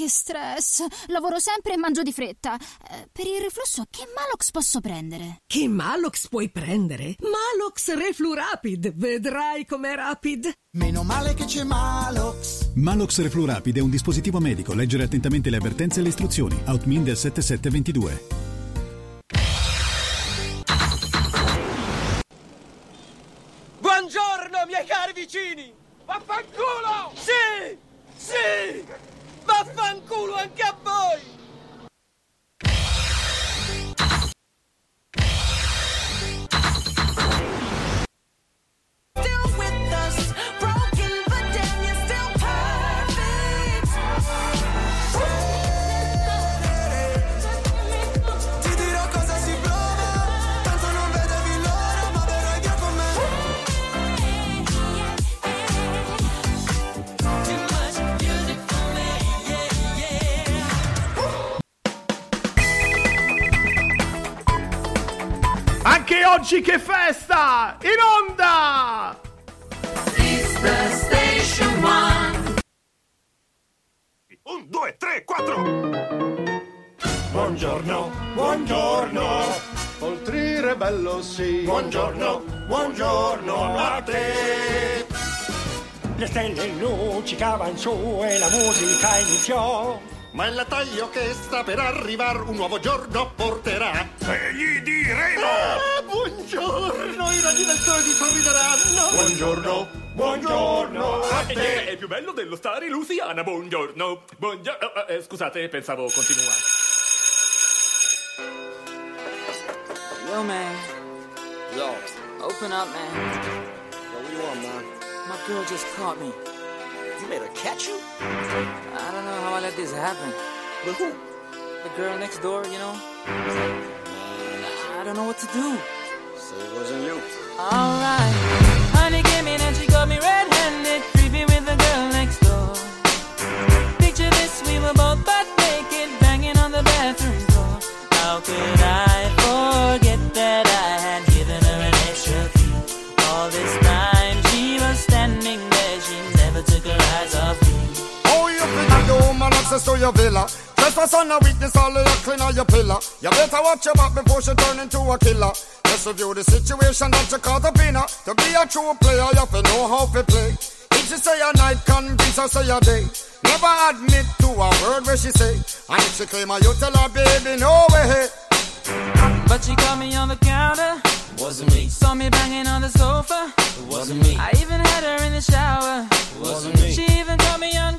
che stress. Lavoro sempre e mangio di fretta. Eh, per il reflusso, che Malox posso prendere? Che Malox puoi prendere? Malox Reflu Rapid. Vedrai com'è rapid. Meno male che c'è Malox. Malox Reflu Rapid è un dispositivo medico. Leggere attentamente le avvertenze e le istruzioni. Outmin del 7722. Che festa! In onda! It's the station one. Un, due, tre, quattro! Buongiorno, buongiorno, oltre bello sì. Buongiorno, buongiorno a te. Le stelle luccicavan su e la musica iniziò. Ma il taglio che sta per arrivare un nuovo giorno porterà. E gli diremo! Ah, buongiorno, i radiolettori ti sorrideranno. Buongiorno, buongiorno a te. È più bello dello stare in Lusiana, buongiorno! Buongiorno! eh, eh, scusate, pensavo continuare. Yo, man. Yo. Open up, man. Yo, what you want, man? My girl just caught me. You made her catch you? I don't know how I let this happen. With who? The girl next door, you know? Mm, I don't know what to do. So it wasn't you. Alright. Honey came in and she got me red-handed, creepy with the girl next door. Picture this, we were both butt naked, banging on the bathroom floor. How could I villa? Trespass on a witness, all of your clean on your pillar. You better watch your back before she turn into a killer. Just review the situation that you caught up in. To be a true player, you have to know how to play. If she say a night, convince her say a day. Never admit to a word where she say. And if she claim her, you tell her, baby, no way. But she caught me on the counter. Wasn't me. Saw me banging on the sofa. It wasn't me. I even had her in the shower. It wasn't me. She even caught me on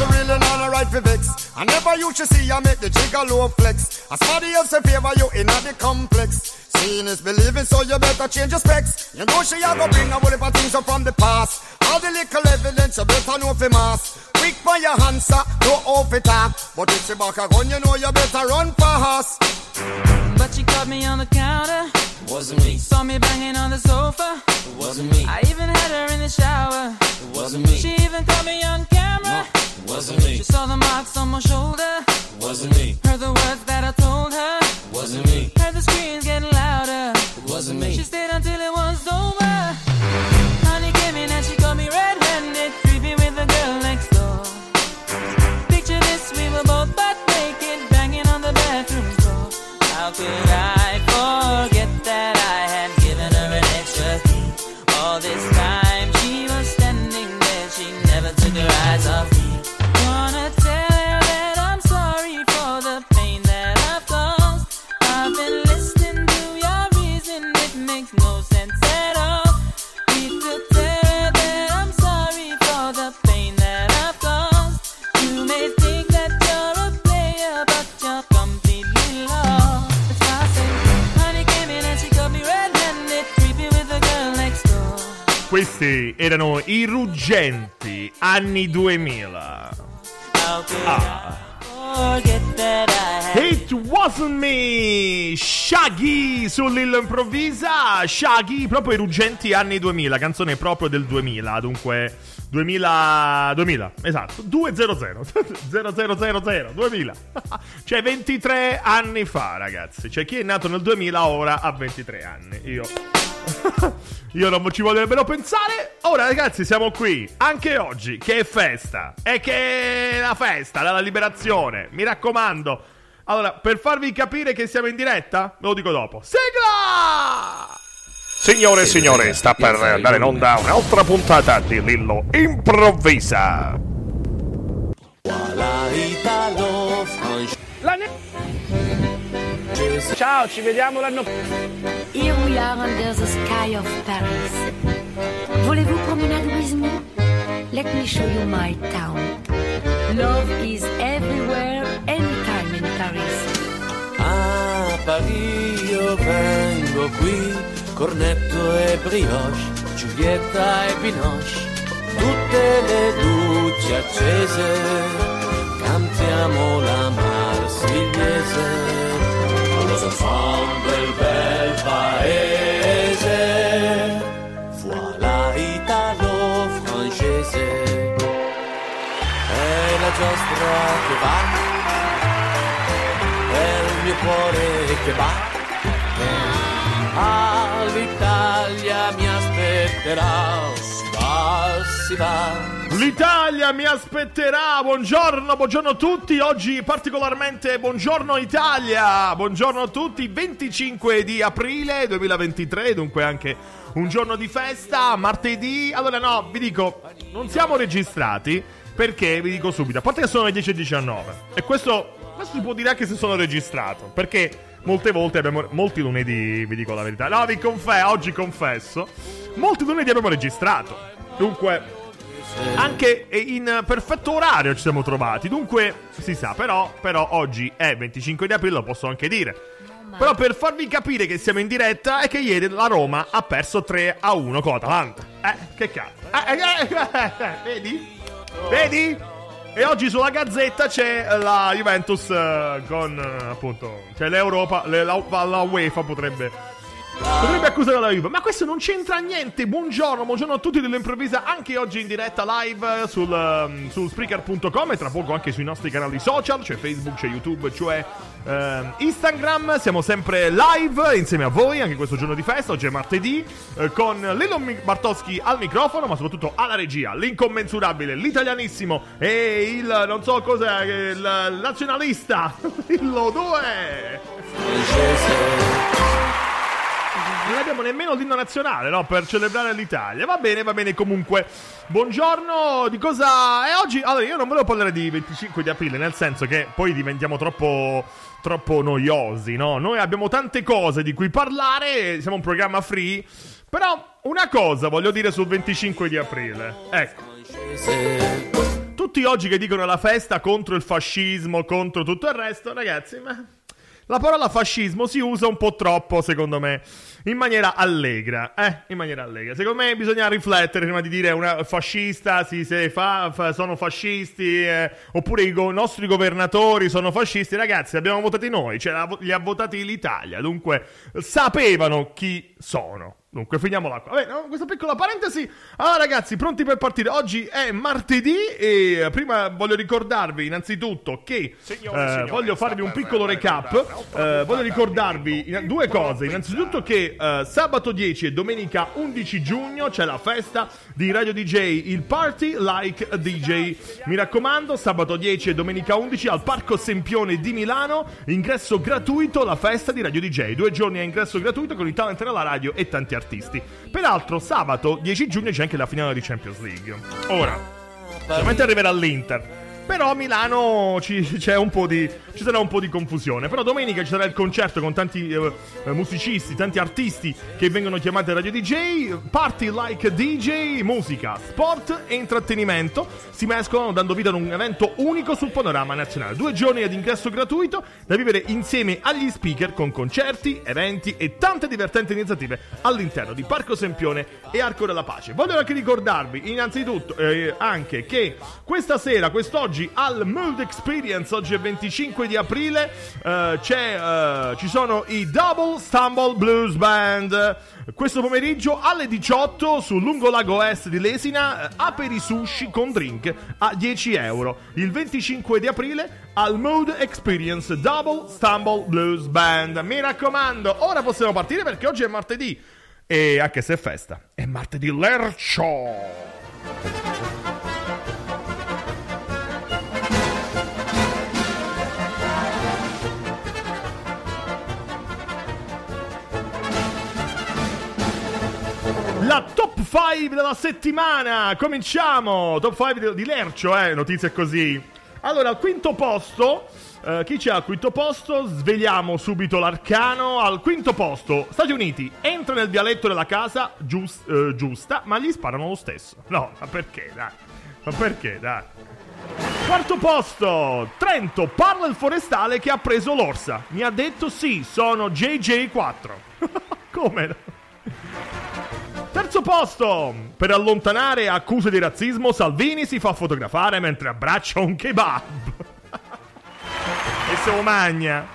She really not a right for vex. I never you should see her make the jigger low flex. As somebody else in favor you in the complex. Seeing is believing, so you better change your specs. You know she a go bring a whole heap of things up from the past. All the little evidence you better know for mass. Quick for your answer, no off it talk. But if she back a gun, you know you better run fast. But she caught me on the counter. It wasn't me. Saw me banging on the sofa. It wasn't me. I even had her in the shower. It wasn't me. She even caught me on camera. It wasn't me. She saw the marks on my shoulder. It wasn't me. Heard the words that I told her. It wasn't me. The screams getting louder. It wasn't me. She stayed until it was over. Wasn't me! Shaggy su Lillo Improvvisa. Shaggy, proprio i ruggenti anni 2000, canzone proprio del 2000, dunque 2000 2000, esatto, 200 0000 2000. cioè 23 anni fa, ragazzi. Cioè chi è nato nel 2000 ora ha 23 anni. Io Io non ci voglio nemmeno pensare. Ora, ragazzi, siamo qui anche oggi, che è festa. E che è la festa della liberazione. Mi raccomando. Allora, per farvi capire che siamo in diretta, ve lo dico dopo. Sigla! Signore e signori, sta per andare in onda un'altra puntata di Lillo Improvvisa. La ne- Ciao, ci vediamo l'anno Here we are under the sky of Paris. Voulez-vous promenade with me? Let me show you my town. Love is everywhere, anytime in Paris. A Parigi io vengo qui, cornetto e brioche, Giulietta e Binoche, tutte le luci accese, cantiamo la marsigliese. Cosa fa un bel bel paese? Voilà italo francese, è la giostra che va cuore che batte all'Italia mi aspetterà si va, si va L'Italia mi aspetterà. Buongiorno, buongiorno a tutti. Oggi particolarmente buongiorno Italia. Buongiorno a tutti. 25 di aprile 2023, dunque anche un giorno di festa, martedì. Allora no, vi dico, non siamo registrati perché vi dico subito, a parte che sono le 10.19 e questo questo si può dire anche se sono registrato, perché molte volte abbiamo molti lunedì, vi dico la verità. No, vi confesso, oggi confesso, molti lunedì abbiamo registrato. Dunque anche in perfetto orario ci siamo trovati. Dunque, si sa, però, però oggi è 25 di aprile, lo posso anche dire. Però per farvi capire che siamo in diretta è che ieri la Roma ha perso 3 a 1 con l'Atalanta. Eh, che cazzo. Eh, eh, eh, eh, vedi? Vedi? E oggi sulla gazzetta c'è la Juventus eh, con eh, appunto. C'è l'Europa, le- la, la UEFA potrebbe. Potrebbe accusare la Juve, ma questo non c'entra niente. Buongiorno, buongiorno a tutti dell'improvvisa, anche oggi in diretta live sul, um, su Spreaker.com e tra poco anche sui nostri canali social, c'è Facebook, c'è YouTube, cioè ehm, Instagram. Siamo sempre live insieme a voi, anche questo giorno di festa, oggi è martedì, eh, con Lilo Mi- Bartoschi al microfono, ma soprattutto alla regia, l'incommensurabile, l'italianissimo e il non so cos'è, il, il nazionalista, Lillo 2. Non abbiamo nemmeno l'inno nazionale, no? Per celebrare l'Italia. Va bene, va bene comunque. Buongiorno, di cosa... E oggi... Allora, io non volevo parlare di 25 di aprile, nel senso che poi diventiamo troppo... Troppo noiosi, no? Noi abbiamo tante cose di cui parlare, siamo un programma free. Però una cosa voglio dire sul 25 di aprile. Ecco. Tutti oggi che dicono la festa contro il fascismo, contro tutto il resto, ragazzi, ma... La parola fascismo si usa un po' troppo, secondo me, in maniera allegra. Eh, in maniera allegra. Secondo me bisogna riflettere prima di dire una fascista, sì, se fa, fa- sono fascisti, eh, oppure i go- nostri governatori sono fascisti. Ragazzi, abbiamo votati noi, cioè li ha votati l'Italia, dunque sapevano chi sono. Dunque, finiamola qua. Vabbè, no, questa piccola parentesi. Allora, ragazzi, pronti per partire? Oggi è martedì e prima voglio ricordarvi innanzitutto che eh, voglio farvi un piccolo recap. Eh, voglio ricordarvi in- due cose. Innanzitutto che eh, sabato 10 e domenica 11 giugno c'è la festa di Radio DJ, il Party Like DJ. Mi raccomando, sabato 10 e domenica 11 al Parco Sempione di Milano, ingresso gratuito, la festa di Radio DJ. Due giorni a ingresso gratuito con i talent della radio e tanti artisti. Peraltro, sabato 10 giugno c'è anche la finale di Champions League. Ora, Sicuramente arriverà l'Inter. Però a Milano ci, di, ci sarà un po' di confusione. Però domenica ci sarà il concerto con tanti eh, eh, musicisti, tanti artisti che vengono chiamati Radio DJ. Party like DJ, musica, sport e intrattenimento si mescolano dando vita ad un evento unico sul panorama nazionale. Due giorni ad ingresso gratuito da vivere insieme agli speaker con concerti, eventi e tante divertenti iniziative all'interno di Parco Sempione e Arco della Pace. Voglio anche ricordarvi innanzitutto eh, anche che questa sera, quest'oggi oggi al Mood Experience, oggi è 25 di aprile, eh, eh, ci sono i Double Stumble Blues Band. Questo pomeriggio alle 18 sul Lungolago Est di Lesina, eh, aperi sushi con drink a 10 euro. Il 25 di aprile al Mood Experience Double Stumble Blues Band. Mi raccomando, ora possiamo partire perché oggi è martedì. E anche se è festa, è martedì lercio. La top 5 della settimana. Cominciamo. Top 5 di Lercio, eh. Notizie così. Allora, al quinto posto. eh, chi c'è al quinto posto? Svegliamo subito l'arcano. Al quinto posto, Stati Uniti. Entra nel vialetto della casa gius- eh, giusta, ma gli sparano lo stesso. No, ma perché, dai? Ma perché, dai? Quarto posto, Trento parla il forestale che ha preso l'orsa. Mi ha detto sì, sono JJ4. Come? Terzo posto, per allontanare accuse di razzismo, Salvini si fa fotografare mentre abbraccia un kebab. e se lo magna.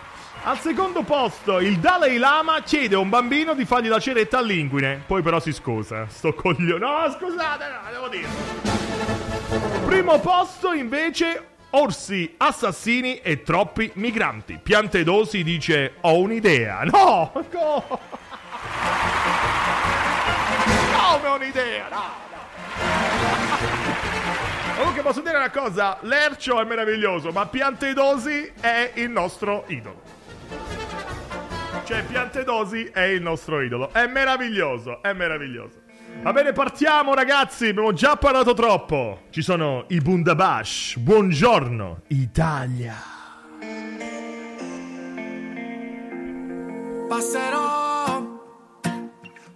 Al secondo posto, il Dalai Lama chiede a un bambino di fargli la ceretta all'inguine. Poi però si scusa. Sto coglione. No, scusate, no, devo dire. Primo posto invece orsi, assassini e troppi migranti. Piantedosi dice ho un'idea. No! no. Come ho un'idea? No, no. Comunque posso dire una cosa, Lercio è meraviglioso, ma Piantedosi è il nostro idolo. Cioè, Piantedosi è il nostro idolo. È meraviglioso, è meraviglioso. Va bene, partiamo ragazzi, abbiamo già parlato troppo. Ci sono i Bundabash. Buongiorno, Italia. Passerò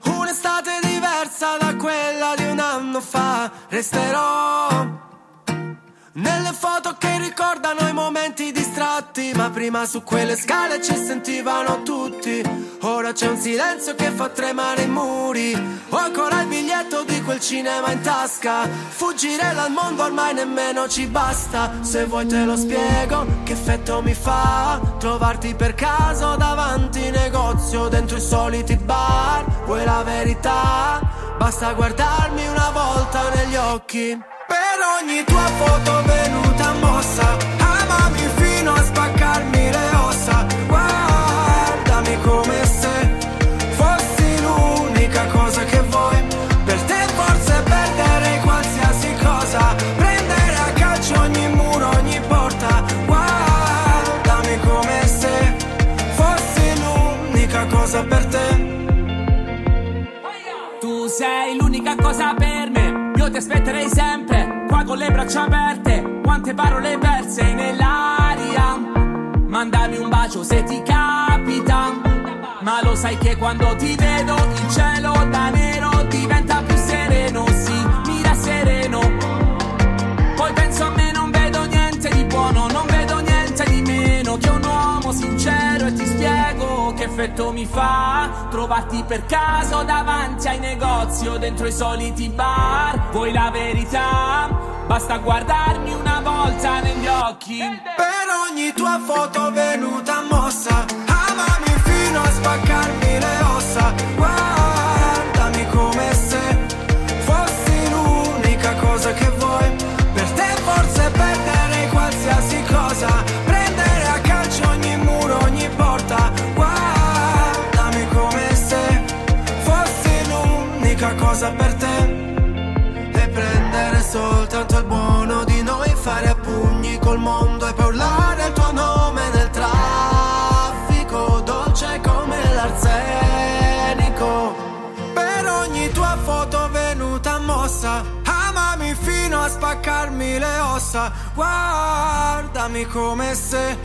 un'estate diversa da quella di un anno fa. Resterò nelle foto che ricordano i momenti distratti. Ma prima su quelle scale ci sentivano tutti. Ora c'è un silenzio che fa tremare i muri. Ho ancora il biglietto di quel cinema in tasca. Fuggire dal mondo ormai nemmeno ci basta. Se vuoi te lo spiego che effetto mi fa. Trovarti per caso davanti negozio dentro i soliti bar. Vuoi la verità? Basta guardarmi una volta negli occhi. Sei l'unica cosa per me, io ti aspetterei sempre, qua con le braccia aperte, quante parole perse nell'aria. Mandami un bacio se ti capita, ma lo sai che quando ti vedo il cielo da nero diventa più sereno, sì, mira sereno. Poi penso a me, non vedo niente di buono, non vedo niente di meno che un uomo sincero e ti spiego effetto mi fa trovarti per caso davanti ai negozi o dentro i soliti bar. Vuoi la verità? Basta guardarmi una volta negli occhi. Per ogni tua foto venuta mossa, amami fino a spaccarmi le ossa. Guardami col mondo e poi urlare il tuo nome nel traffico, dolce come l'arsenico. Per ogni tua foto venuta mossa, amami fino a spaccarmi le ossa. Guardami come se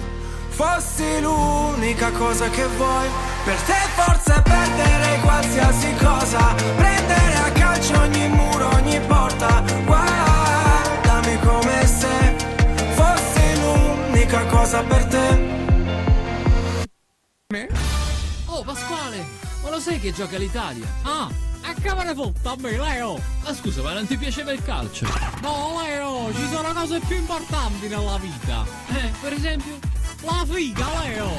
fossi l'unica cosa che vuoi. Per te forse perderei qualsiasi cosa, prendere a calcio ogni muro, ogni porta. Guardami l'unica cosa per te. Oh Pasquale, ma lo sai che gioca l'Italia? Ah, A camera fotta a me, Leo! Ma scusa, ma non ti piaceva il calcio? No, Leo, ci sono cose più importanti nella vita. Eh, per esempio, la figa, Leo!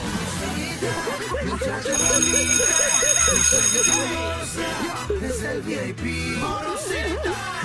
I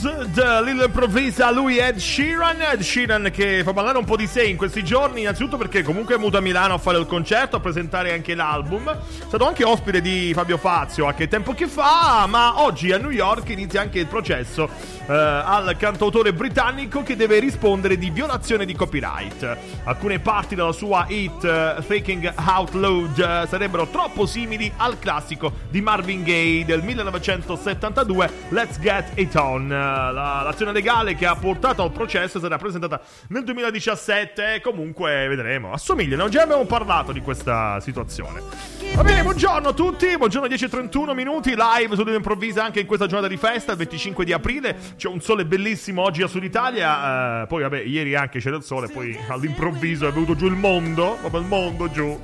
Closed, Lil Improvvisa, lui Ed Sheeran, Ed Sheeran che fa parlare un po' di sé in questi giorni, innanzitutto perché comunque è venuto a Milano a fare il concerto, a presentare anche l'album, è stato anche ospite di Fabio Fazio a che tempo che fa, ma oggi a New York inizia anche il processo eh, al cantautore britannico che deve rispondere di violazione di copyright. Alcune parti della sua hit eh, Thinking Out Loud eh, sarebbero troppo simili al classico di Marvin Gaye del 1972 Let's Get It On. La- l'azione legale che ha portato al processo sarà presentata nel 2017 e comunque vedremo. Assomigliano, già abbiamo parlato di questa situazione. Va bene, buongiorno a tutti, buongiorno 10.31 minuti, live su Improvvisa anche in questa giornata di festa, il 25 di aprile, c'è un sole bellissimo oggi a Sud Italia, eh, poi vabbè, ieri anche c'era il sole, poi all'improvviso è venuto giù il mondo, proprio il mondo giù.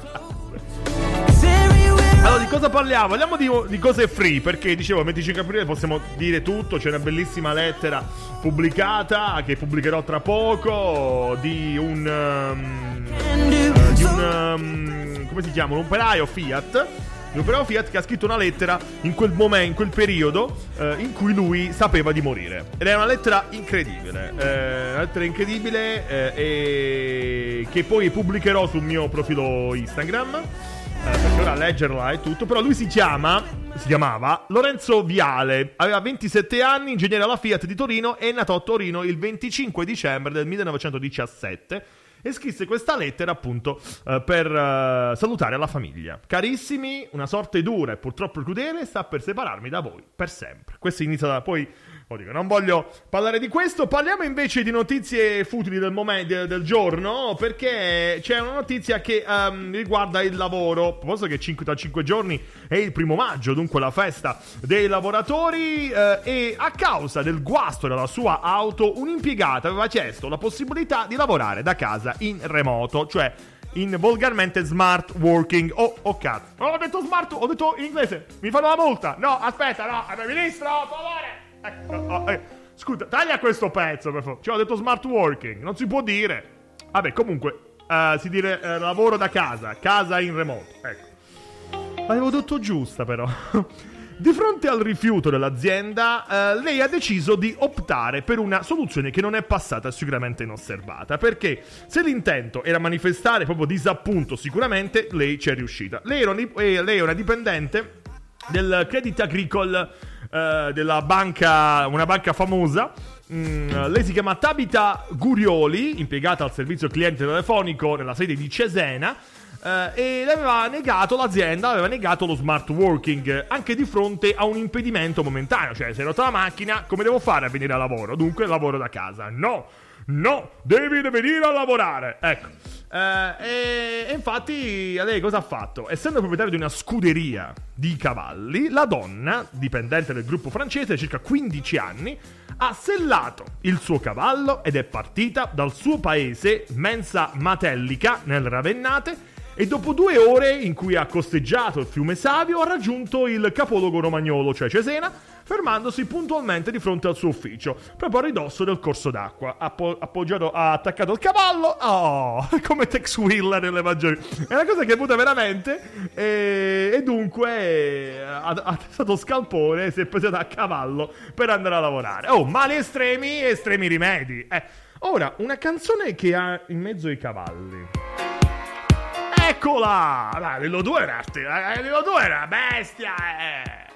Allora, di cosa parliamo? Parliamo di, di cose free, perché dicevo, il 25 aprile possiamo dire tutto, c'è una bellissima lettera pubblicata, che pubblicherò tra poco, di un... um, di un... um, come si chiama? Un operaio Fiat. Un operaio Fiat che ha scritto una lettera in quel momento, in quel periodo, eh, in cui lui sapeva di morire. Ed è una lettera incredibile. eh, una lettera incredibile eh, e che poi pubblicherò sul mio profilo Instagram. Perché ora leggerla è tutto. Però lui si chiama. Si chiamava Lorenzo Viale. Aveva 27 anni, ingegnere alla Fiat di Torino. E è nato a Torino il 25 dicembre del 1917. E scrisse questa lettera appunto eh, per eh, salutare la famiglia. Carissimi, una sorte dura e purtroppo crudele sta per separarmi da voi per sempre. Questo inizia da poi Oddio, non voglio parlare di questo, parliamo invece di notizie futili del, momento, del, del giorno, perché c'è una notizia che ehm, riguarda il lavoro. A proposito che 5, tra 5 giorni è il primo maggio, dunque la festa dei lavoratori, eh, e a causa del guasto della sua auto, un impiegato aveva chiesto la possibilità di lavorare da casa in remoto, cioè in volgarmente smart working. Oh, oh cazzo. Non ho detto smart, ho detto in inglese. Mi fanno la multa. No, aspetta, no. Eh, Ministro, favore. Ecco, oh, eh. Scusa, taglia questo pezzo, per favore. Cioè, ho detto smart working. Non si può dire. Vabbè, comunque, eh, si dire eh, lavoro da casa. Casa in remoto. Ecco. L'avevo detto giusta, però. Di fronte al rifiuto dell'azienda, eh, lei ha deciso di optare per una soluzione che non è passata sicuramente inosservata. Perché se l'intento era manifestare proprio disappunto, sicuramente lei ci è riuscita. Lei, era eh, una dipendente del Credit Agricole eh, della banca, una banca famosa. Mm, lei si chiama Tabita Gurioli, impiegata al servizio cliente telefonico nella sede di Cesena. eh, e le aveva negato l'azienda, aveva negato lo smart working anche di fronte a un impedimento momentaneo. Cioè, se è rotta la macchina, come devo fare a venire a lavoro? Dunque, lavoro da casa. No, no, devi venire a lavorare. Ecco. Eh, e, e infatti lei cosa ha fatto? Essendo proprietaria di una scuderia di cavalli, la donna, dipendente del gruppo francese, di circa 15 anni, ha sellato il suo cavallo ed è partita dal suo paese, Mensa Matellica, nel Ravennate, e dopo due ore in cui ha costeggiato il fiume Savio ha raggiunto il capoluogo romagnolo, cioè Cesena, fermandosi puntualmente di fronte al suo ufficio, proprio a ridosso del corso d'acqua. Appo- appoggiato, ha attaccato il cavallo, oh, come Tex Wheeler nelle maggiori. È una cosa che è avuta veramente, e, e dunque eh, ha, ha stato scalpone e si è preso a cavallo per andare a lavorare. Oh, mali estremi, estremi rimedi. Eh. Ora, una canzone che ha in mezzo i cavalli. Eccola! Dai, Lilo 2 era arte- eh, Lilo 2 era bestia, eh!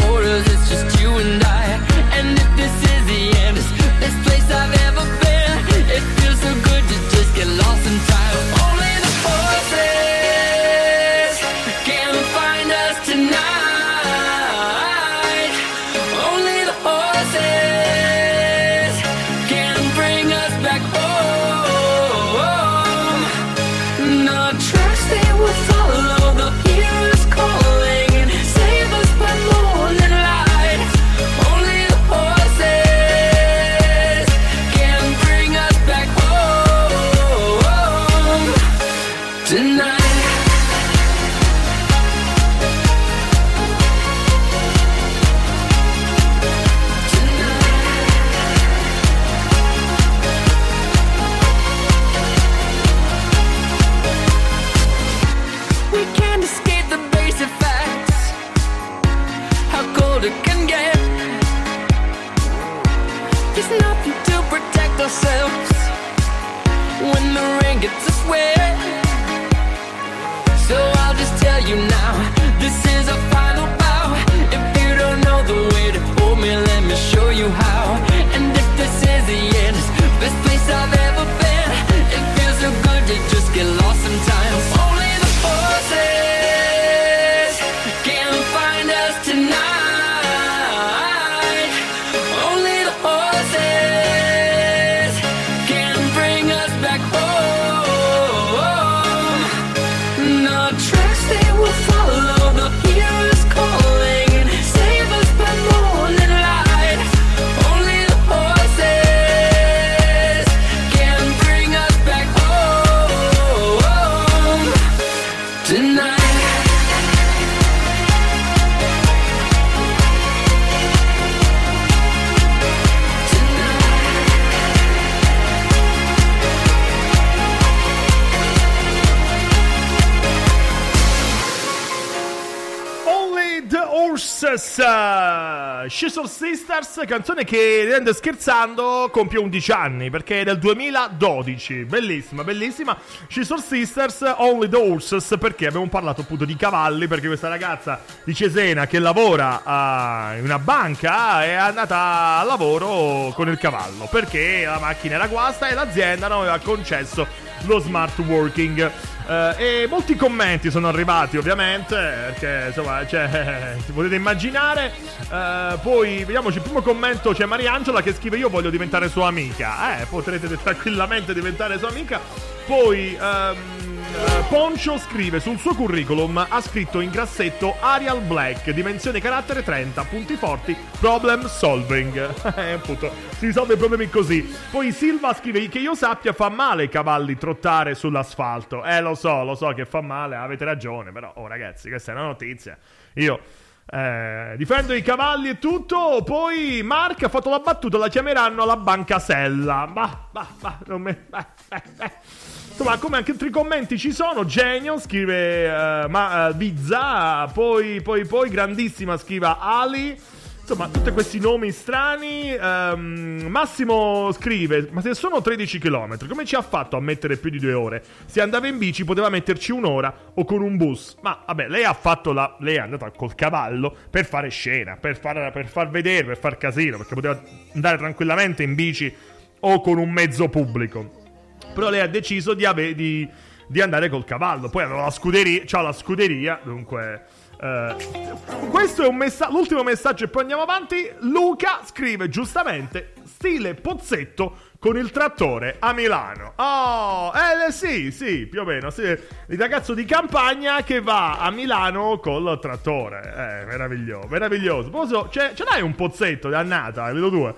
Scissor Sisters, canzone che rende scherzando compie 11 anni perché è del 2012. Bellissima, bellissima. Scissor Sisters, Only the Horses perché abbiamo parlato appunto di cavalli perché questa ragazza di Cesena che lavora uh, in una banca è andata a lavoro con il cavallo perché la macchina era guasta e l'azienda non aveva concesso lo smart working. Eh, e molti commenti sono arrivati, ovviamente, perché insomma, cioè, si potete immaginare. Eh, poi vediamoci il primo commento: c'è Mariangela che scrive: Io voglio diventare sua amica. Eh, potrete tranquillamente diventare sua amica. Poi. ehm, eh, Poncio scrive sul suo curriculum ha scritto in grassetto Arial Black, dimensione carattere 30, punti forti, problem solving. Eh, appunto, si risolve i problemi così. Poi Silva scrive che io sappia fa male ai cavalli trottare sull'asfalto. Eh, lo so, lo so che fa male, avete ragione, però, oh ragazzi, questa è una notizia. Io eh, difendo i cavalli e tutto. Poi Mark ha fatto la battuta, la chiameranno la bancasella. Bah, bah, bah, non me... bah, bah, bah. Insomma, come anche altri commenti ci sono. Genio scrive eh, ma, eh, Bizza. Poi, poi, poi, grandissima scrive Ali. Insomma, tutti questi nomi strani. Ehm, Massimo scrive: Ma se sono 13 km, come ci ha fatto a mettere più di due ore? Se andava in bici, poteva metterci un'ora o con un bus. Ma vabbè, lei ha fatto la. Lei è andata col cavallo per fare scena, per far, per far vedere, per far casino. Perché poteva andare tranquillamente in bici o con un mezzo pubblico. Però lei ha deciso di, ave- di- di andare col cavallo. Poi aveva la scuderia, c'ha la scuderia, dunque. eh, questo è un messa- l'ultimo messaggio e poi andiamo avanti. Luca scrive giustamente stile pozzetto con il trattore a Milano. Oh, eh sì, sì, più o meno. sì. Il ragazzo di campagna che va a Milano col trattore. Eh, meraviglioso, meraviglioso. Posso- ce, ce l'hai un pozzetto, dannata, vedo due.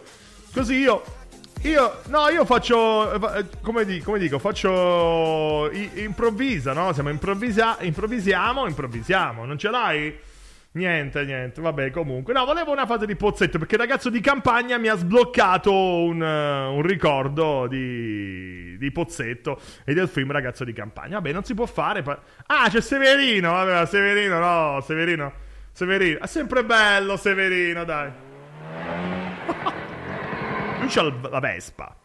Così io io, no, io faccio, eh, come, di- come dico, faccio improvvisa, no? Siamo improvvisa, improvvisiamo, improvvisiamo, non ce l'hai? Niente, niente, vabbè, comunque. No, volevo una fase di pozzetto perché il ragazzo di campagna mi ha sbloccato un, eh, un ricordo di, di pozzetto e del film Ragazzo di campagna. Vabbè, non si può fare. pa- ah, c'è Severino, vabbè, Severino, no, Severino, Severino. È sempre bello Severino, dai. Lui c'ha la Vespa.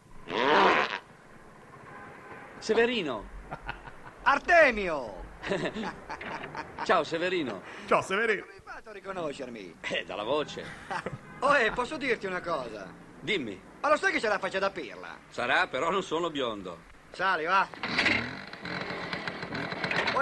Severino. Artemio! Ciao Severino. Ciao Severino. Come hai fatto a riconoscermi? Eh, dalla voce. Oh, eh, posso dirti una cosa? Dimmi. Ma lo sai che c'è la faccia da pirla? Sarà, però non sono biondo. Sali, va.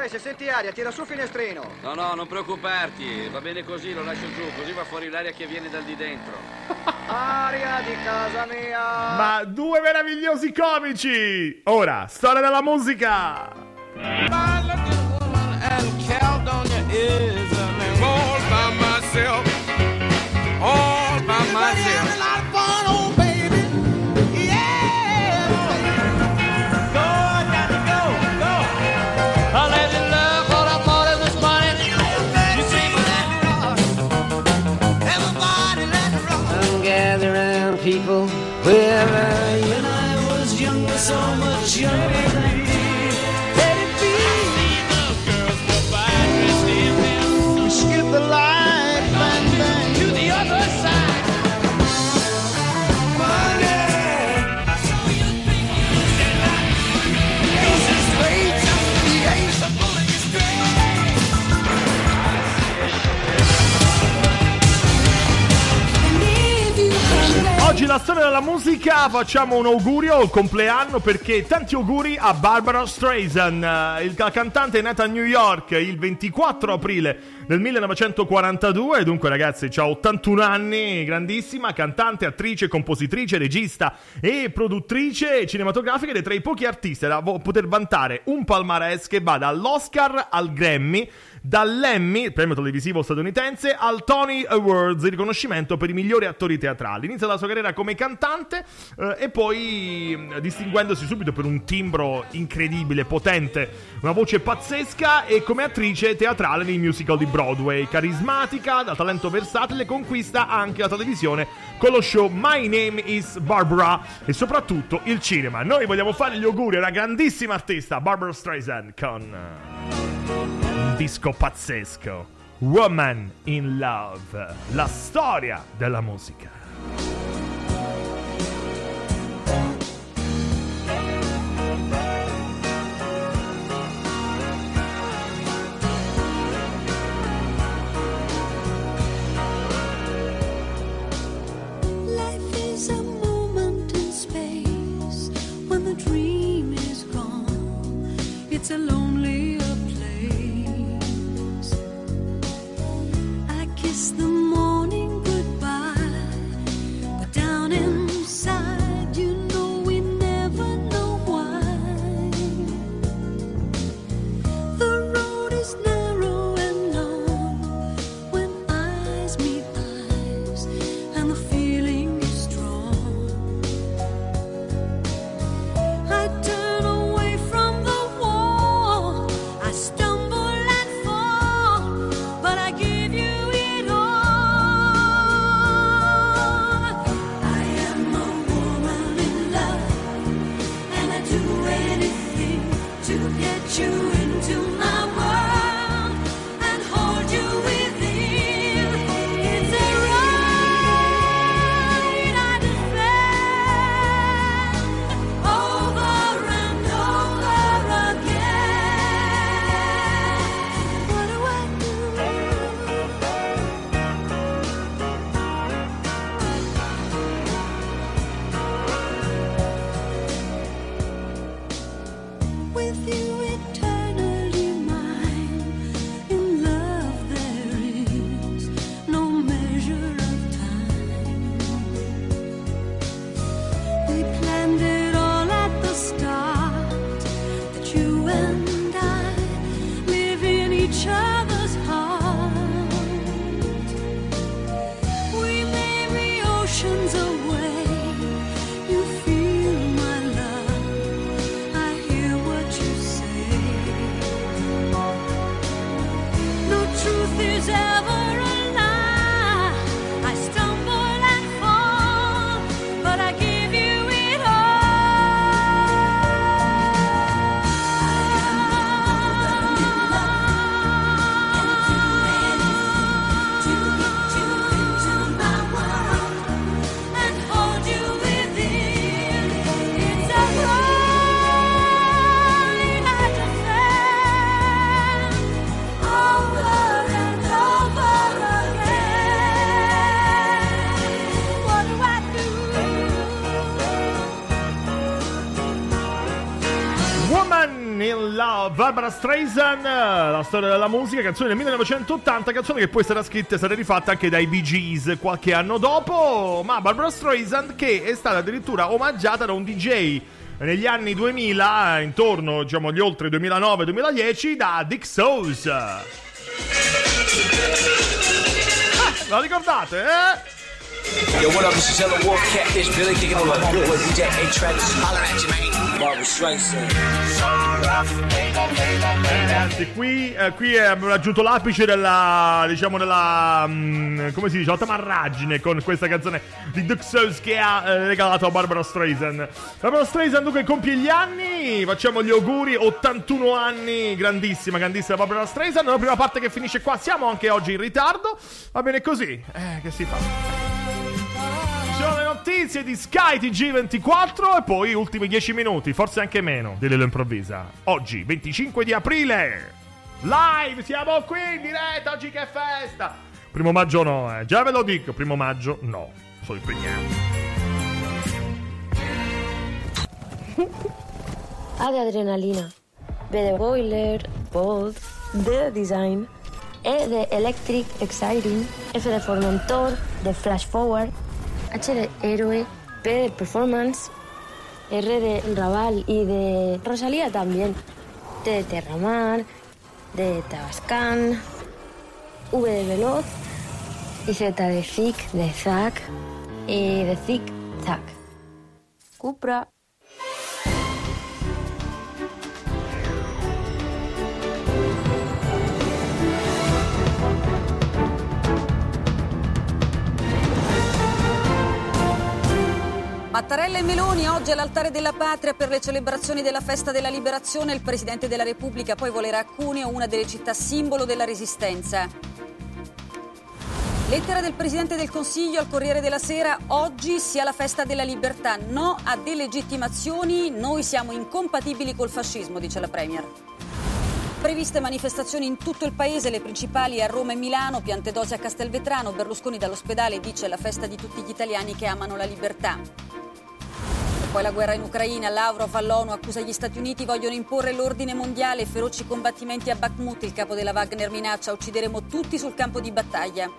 Eh, se senti aria, tira su il finestrino. No, no, non preoccuparti. Va bene così, lo lascio giù, così va fuori l'aria che viene dal di dentro. Aria di casa mia. Ma due meravigliosi comici! Ora, storia della musica! and Caledonia is and all by myself, Lady la storia della musica facciamo un augurio al compleanno perché tanti auguri a Barbara Streisand, il- la cantante nata a New York il 24 aprile del 1942, dunque ragazzi ha 81 anni, grandissima, cantante, attrice, compositrice, regista e produttrice cinematografica ed è tra i pochi artisti da poter vantare un palmarès che va dall'Oscar al Grammy, dall'Emmy, premio televisivo statunitense, al Tony Awards, il riconoscimento per i migliori attori teatrali. Inizia la sua carriera come cantante eh, e poi mh, distinguendosi subito per un timbro incredibile, potente, una voce pazzesca e come attrice teatrale nei musical di Broadway. Carismatica, da talento versatile, conquista anche la televisione con lo show My Name is Barbara e soprattutto il cinema. Noi vogliamo fare gli auguri a una grandissima artista, Barbara Streisand, con... disco pazzesco. Woman in Love, la storia della musica. A in Barbara Streisand, la storia della musica, canzone del 1980, canzone che poi sarà scritta e sarà rifatta anche dai Bee Gees qualche anno dopo, ma Barbara Streisand che è stata addirittura omaggiata da un DJ negli anni 2000, intorno diciamo agli oltre 2009-2010, da Dick Souls. Ah, lo ricordate, eh? Yo, what up? This is Ella Wolf, Catfish, Billy kicking on the board with DJ A Travis. Holla at you, man. Anzi, qui, eh, qui abbiamo raggiunto l'apice della, diciamo, della, mm, come si dice, la tamarragine con questa canzone di Duke Souls che ha eh, regalato a Barbara Streisand. Barbara Streisand dunque compie gli anni, facciamo gli auguri, 81 anni, grandissima, grandissima Barbara Streisand. La prima parte che finisce qua, siamo anche oggi in ritardo, va bene così, eh, che si fa? Sono le notizie di Sky TG24 e poi ultimi 10 minuti, forse anche meno, di Lilo Improvvisa. Oggi, 25 di aprile, live, siamo qui in diretta, oggi che festa. Primo maggio no, eh. già ve lo dico, primo maggio no, sono impegnato. A de adrenalina, B de boiler, bold, de design, E de electric, exciting, F de formentor, de flash forward, H de héroe, P de performance, R de Raval y de Rosalía también, T de Terramar, de Tabascan, V de Veloz y Z de Zic, de Zac y de Zic Zac. Cupra. Mattarella e Meloni oggi all'altare della patria per le celebrazioni della festa della liberazione. Il Presidente della Repubblica poi volerà a Cuneo, una delle città simbolo della resistenza. Lettera del Presidente del Consiglio al Corriere della Sera. Oggi sia la festa della libertà. No a delegittimazioni. Noi siamo incompatibili col fascismo, dice la Premier. Previste manifestazioni in tutto il paese, le principali a Roma e Milano, Piantedosi a Castelvetrano, Berlusconi dall'ospedale dice la festa di tutti gli italiani che amano la libertà. Poi la guerra in Ucraina, Lavrov all'ONU accusa gli Stati Uniti, vogliono imporre l'ordine mondiale, feroci combattimenti a Bakhmut, il capo della Wagner minaccia, uccideremo tutti sul campo di battaglia.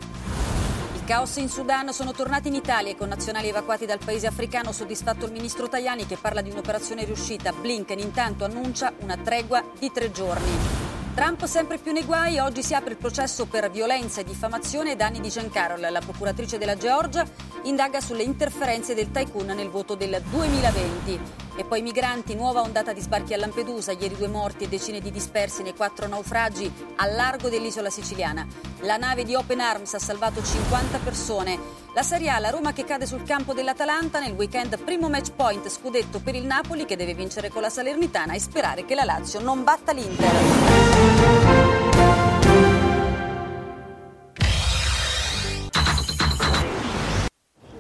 Caos in Sudan sono tornati in Italia, i connazionali evacuati dal paese africano, soddisfatto il ministro Tajani che parla di un'operazione riuscita. Blinken intanto annuncia una tregua di tre giorni. Trump sempre più nei guai, oggi si apre il processo per violenza e diffamazione ai danni di Jean Carroll. La procuratrice della Georgia indaga sulle interferenze del tycoon nel voto del 2020. E poi migranti, nuova ondata di sbarchi a Lampedusa, ieri due morti e decine di dispersi nei quattro naufragi al largo dell'isola siciliana. La nave di Open Arms ha salvato 50 persone. La Serie A, la Roma che cade sul campo dell'Atalanta nel weekend primo match point scudetto per il Napoli che deve vincere con la Salernitana e sperare che la Lazio non batta l'Inter.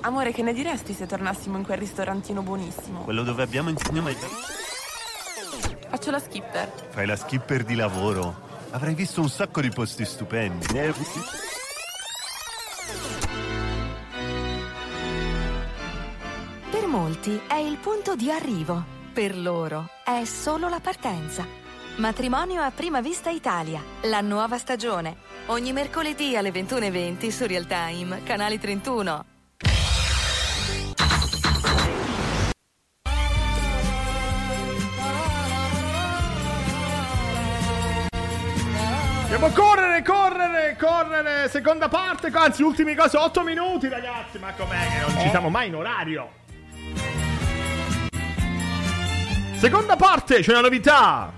Amore, che ne diresti se tornassimo in quel ristorantino buonissimo? Quello dove abbiamo insieme. Faccio la skipper. Fai la skipper di lavoro. Avrai visto un sacco di posti stupendi. Molti è il punto di arrivo, per loro è solo la partenza. Matrimonio a prima vista Italia, la nuova stagione. Ogni mercoledì alle 21.20 su Real Time, canale 31. Dobbiamo correre, correre, correre. Seconda parte, anzi, ultimi cose. 8 minuti, ragazzi. Ma com'è che non ci siamo mai in orario? Seconda parte, c'è una novità.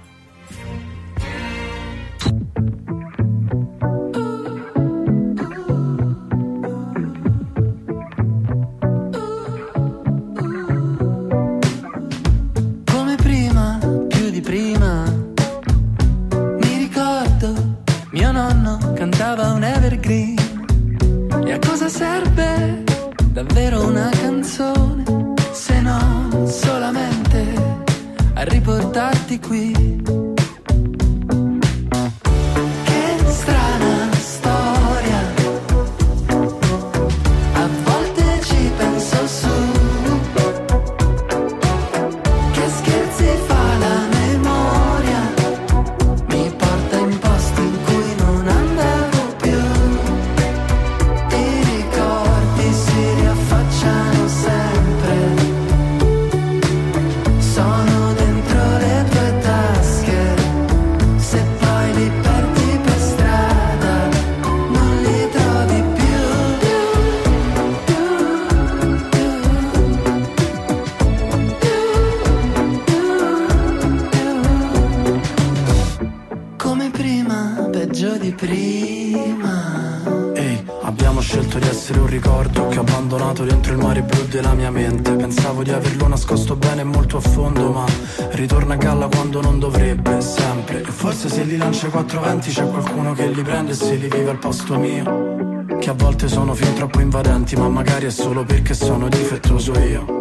Scelto di essere un ricordo che ho abbandonato dentro il mare blu della mia mente. Pensavo di averlo nascosto bene molto a fondo, ma ritorna a galla quando non dovrebbe, sempre. E forse se li lancia ai quattro venti c'è qualcuno che li prende e se li vive al posto mio. Che a volte sono fin troppo invadenti, ma magari è solo perché sono difettoso io.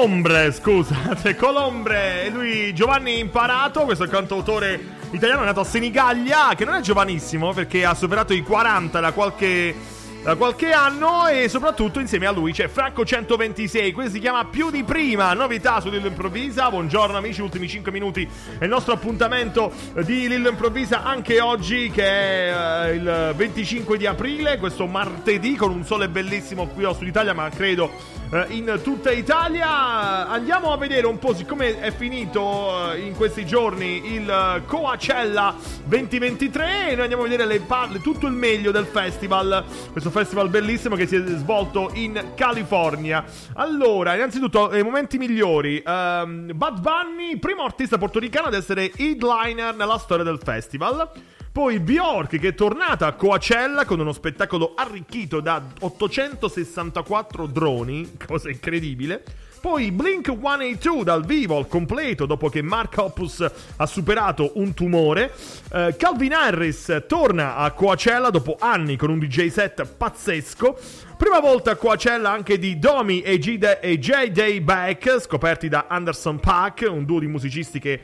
Colombre, scusate, Colombre, e lui Giovanni Imparato, questo cantautore italiano nato a Senigallia, che non è giovanissimo perché ha superato i 40 da qualche, da qualche anno e soprattutto insieme a lui c'è Franco 126, questo si chiama Più di Prima, novità su Lillo Improvvisa, buongiorno amici, ultimi 5 minuti è il nostro appuntamento di Lillo Improvvisa anche oggi che è eh, il 25 di aprile, questo martedì con un sole bellissimo qui a Sud Italia ma credo in tutta Italia. Andiamo a vedere un po' siccome è finito eh, in questi giorni il eh, Coachella 2023 e noi andiamo a vedere le parle, tutto il meglio del festival, questo festival bellissimo che si è svolto in California. Allora, innanzitutto, i momenti migliori. Ehm, Bad Bunny, primo artista portoricano ad essere headliner nella storia del festival. Poi Bjork che è tornata a Coachella con uno spettacolo arricchito da 864 droni, cosa incredibile. Poi Blink 182 dal vivo al completo dopo che Mark Hoppus ha superato un tumore. Eh, Calvin Harris torna a Coachella dopo anni con un DJ set pazzesco. Prima volta a Coachella anche di Domi e J. e J. Day Back, scoperti da Anderson Paak, un duo di musicisti che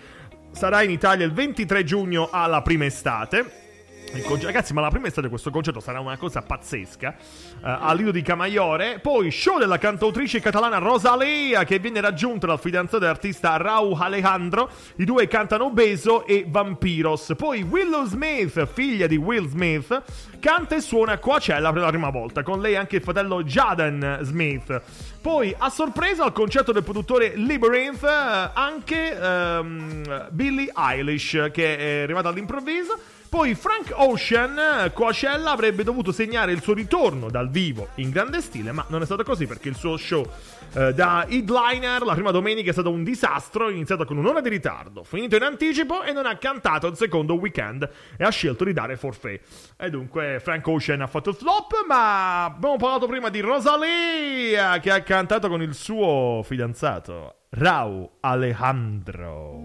sarà in Italia il 23 giugno alla prima estate. Ragazzi, ma la prima estate questo concerto sarà una cosa pazzesca. eh, al Lido di Camaiore. Poi show della cantautrice catalana Rosalea che viene raggiunta dal fidanzato dell'artista Raúl Alejandro. I due cantano Beso e Vampiros. Poi Willow Smith, figlia di Will Smith, canta e suona Coachella per la prima volta. Con lei anche il fratello Jaden Smith. Poi a sorpresa al concerto del produttore Labyrinth eh, anche ehm, Billie Eilish che è arrivata all'improvviso. Poi Frank Ocean, eh, Coachella, avrebbe dovuto segnare il suo ritorno dal vivo in grande stile, ma non è stato così perché il suo show eh, da headliner la prima domenica è stato un disastro, iniziato con un'ora di ritardo, finito in anticipo e non ha cantato il secondo weekend e ha scelto di dare forfait. E dunque Frank Ocean ha fatto il flop, ma abbiamo parlato prima di Rosalia che ha cantato con il suo fidanzato Rau Alejandro.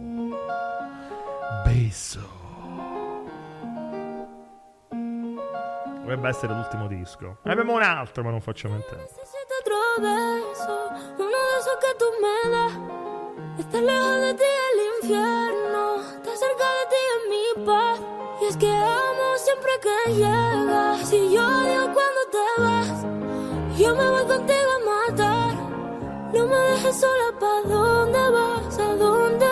Beso. Dovrebbe essere l'ultimo disco. Ne abbiamo un altro, ma non facciamo das. Estar lejos de ti el infierno, estar cerca de ti es mi paz. Y es que amo siempre que llegas. Si yo odio cuando te vas, yo me voy contigo a matar. No me dejes sola, ¿pa' dónde vas? ¿A dónde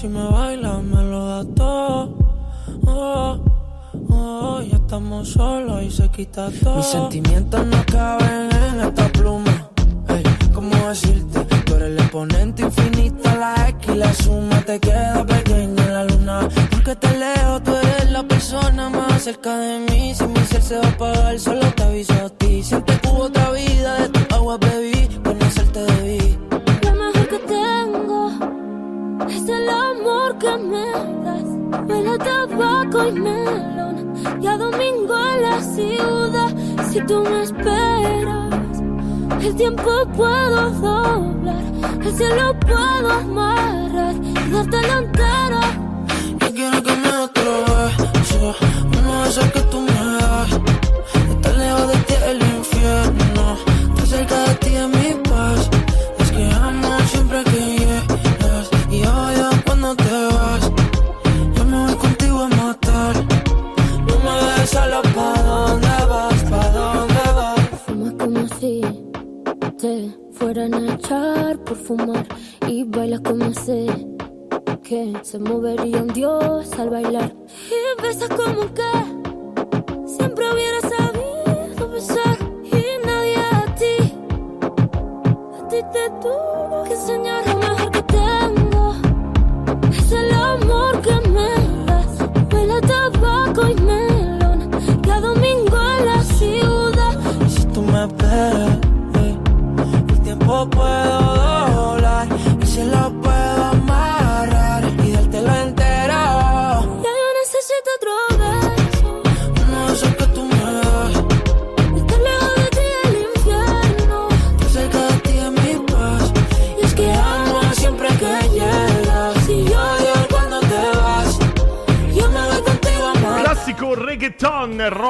si me bailas me lo das todo. Oh, oh, ya estamos solos y se quita todo. Mis sentimientos no caben en esta pluma. Ey, ¿cómo decirte? Tú eres el exponente infinito, la X y la suma te queda pequeña en la luna. Porque te leo, tú eres la persona más cerca de mí. Si mi ser se va a apagar, solo te aviso a ti. Siempre que tú me esperas, el tiempo puedo doblar. El cielo puedo amarrar y darte la entera.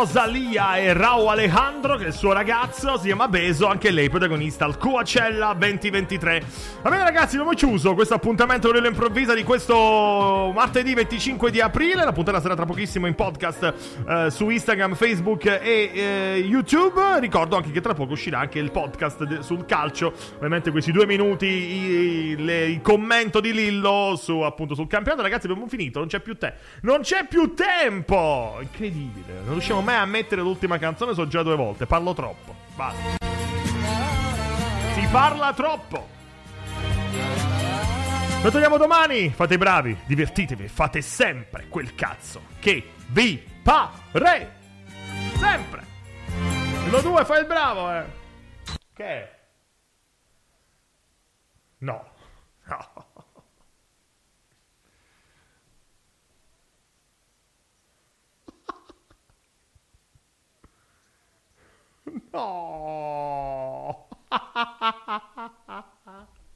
Rosalia e Rao Alejandro che il suo ragazzo si chiama Beso, anche lei protagonista al Coachella 2023. Va bene ragazzi, abbiamo chiuso questo appuntamento con improvvisa di questo martedì 25 di aprile. La puntata sarà tra pochissimo in podcast eh, su Instagram, Facebook e eh, YouTube. Ricordo anche che tra poco uscirà anche il podcast de- sul calcio. Ovviamente questi due minuti, i- le- il commento di Lillo su, appunto, sul campionato. Ragazzi, abbiamo finito, non c'è più te. Non c'è più tempo! Incredibile, non riusciamo mai a mettere l'ultima canzone, so già due volte, parlo troppo. Basta. parla troppo. Lo togliamo domani. Fate i bravi, divertitevi, fate sempre quel cazzo che vi pare. Sempre. Lo due fai il bravo, eh. Che? No. No. Oh.